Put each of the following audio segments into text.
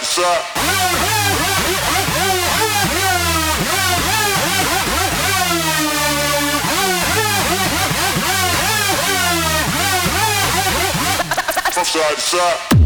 to side. From side.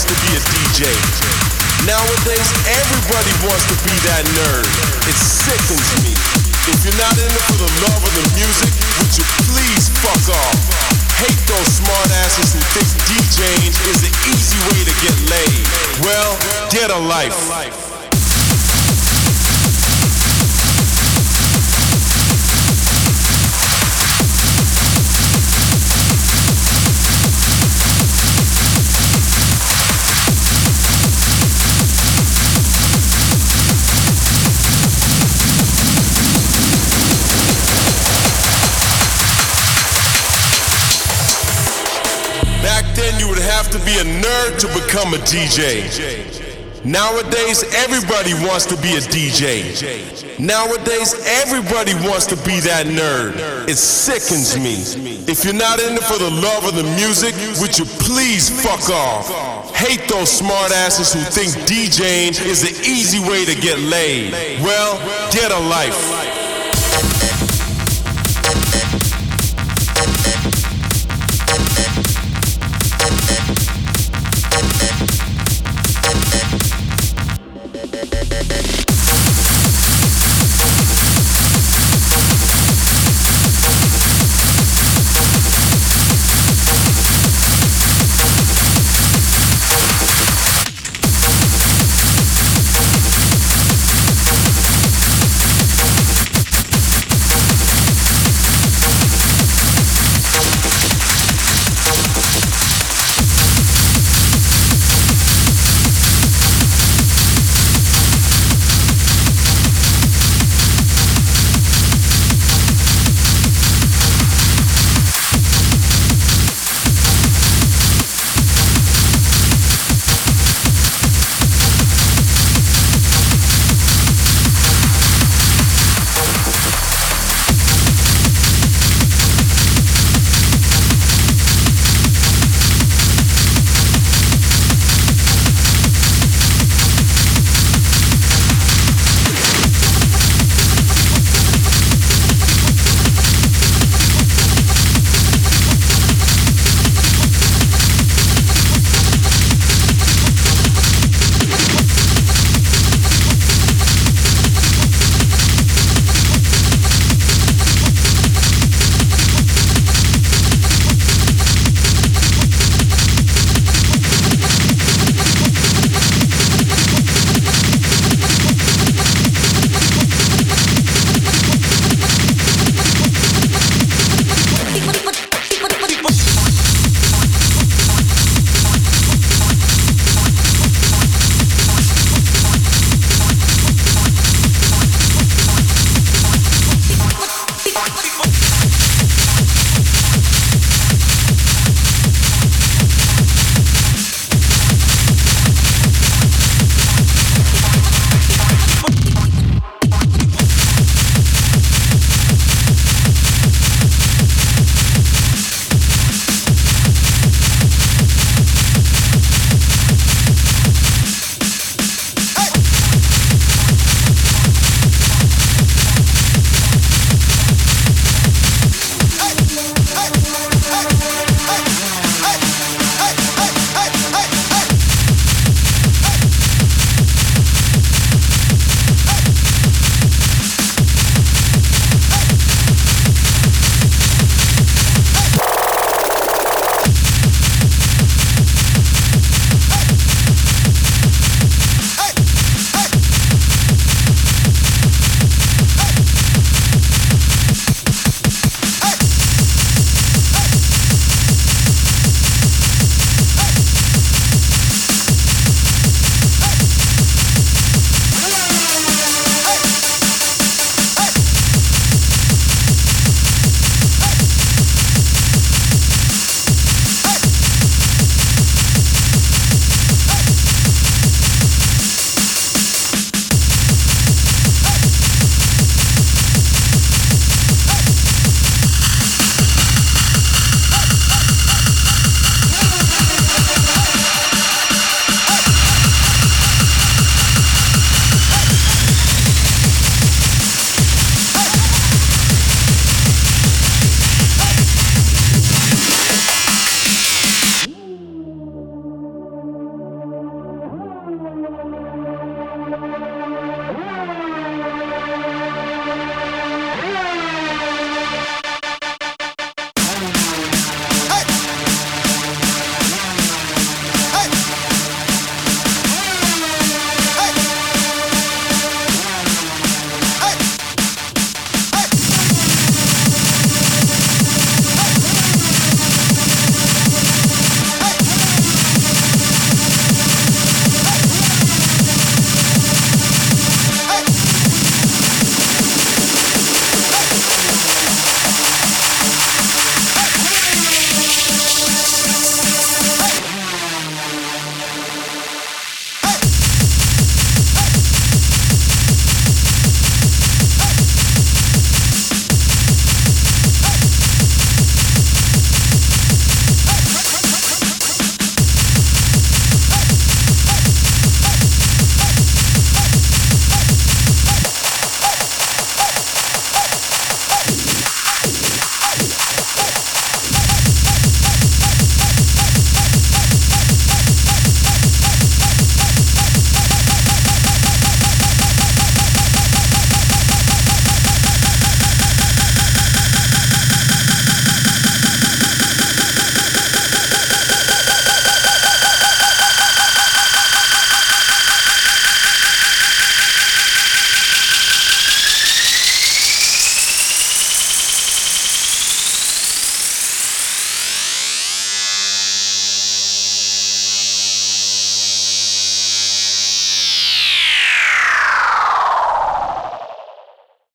Wants to be a DJ. Nowadays, everybody wants to be that nerd. It sickens me. If you're not in it for the love of the music, would you please fuck off? Hate those smartasses who think DJing is the easy way to get laid. Well, get a life. Have to be a nerd to become a DJ. Nowadays, everybody wants to be a DJ. Nowadays, everybody wants to be that nerd. It sickens me. If you're not in it for the love of the music, would you please fuck off? Hate those smartasses who think DJing is the easy way to get laid. Well, get a life.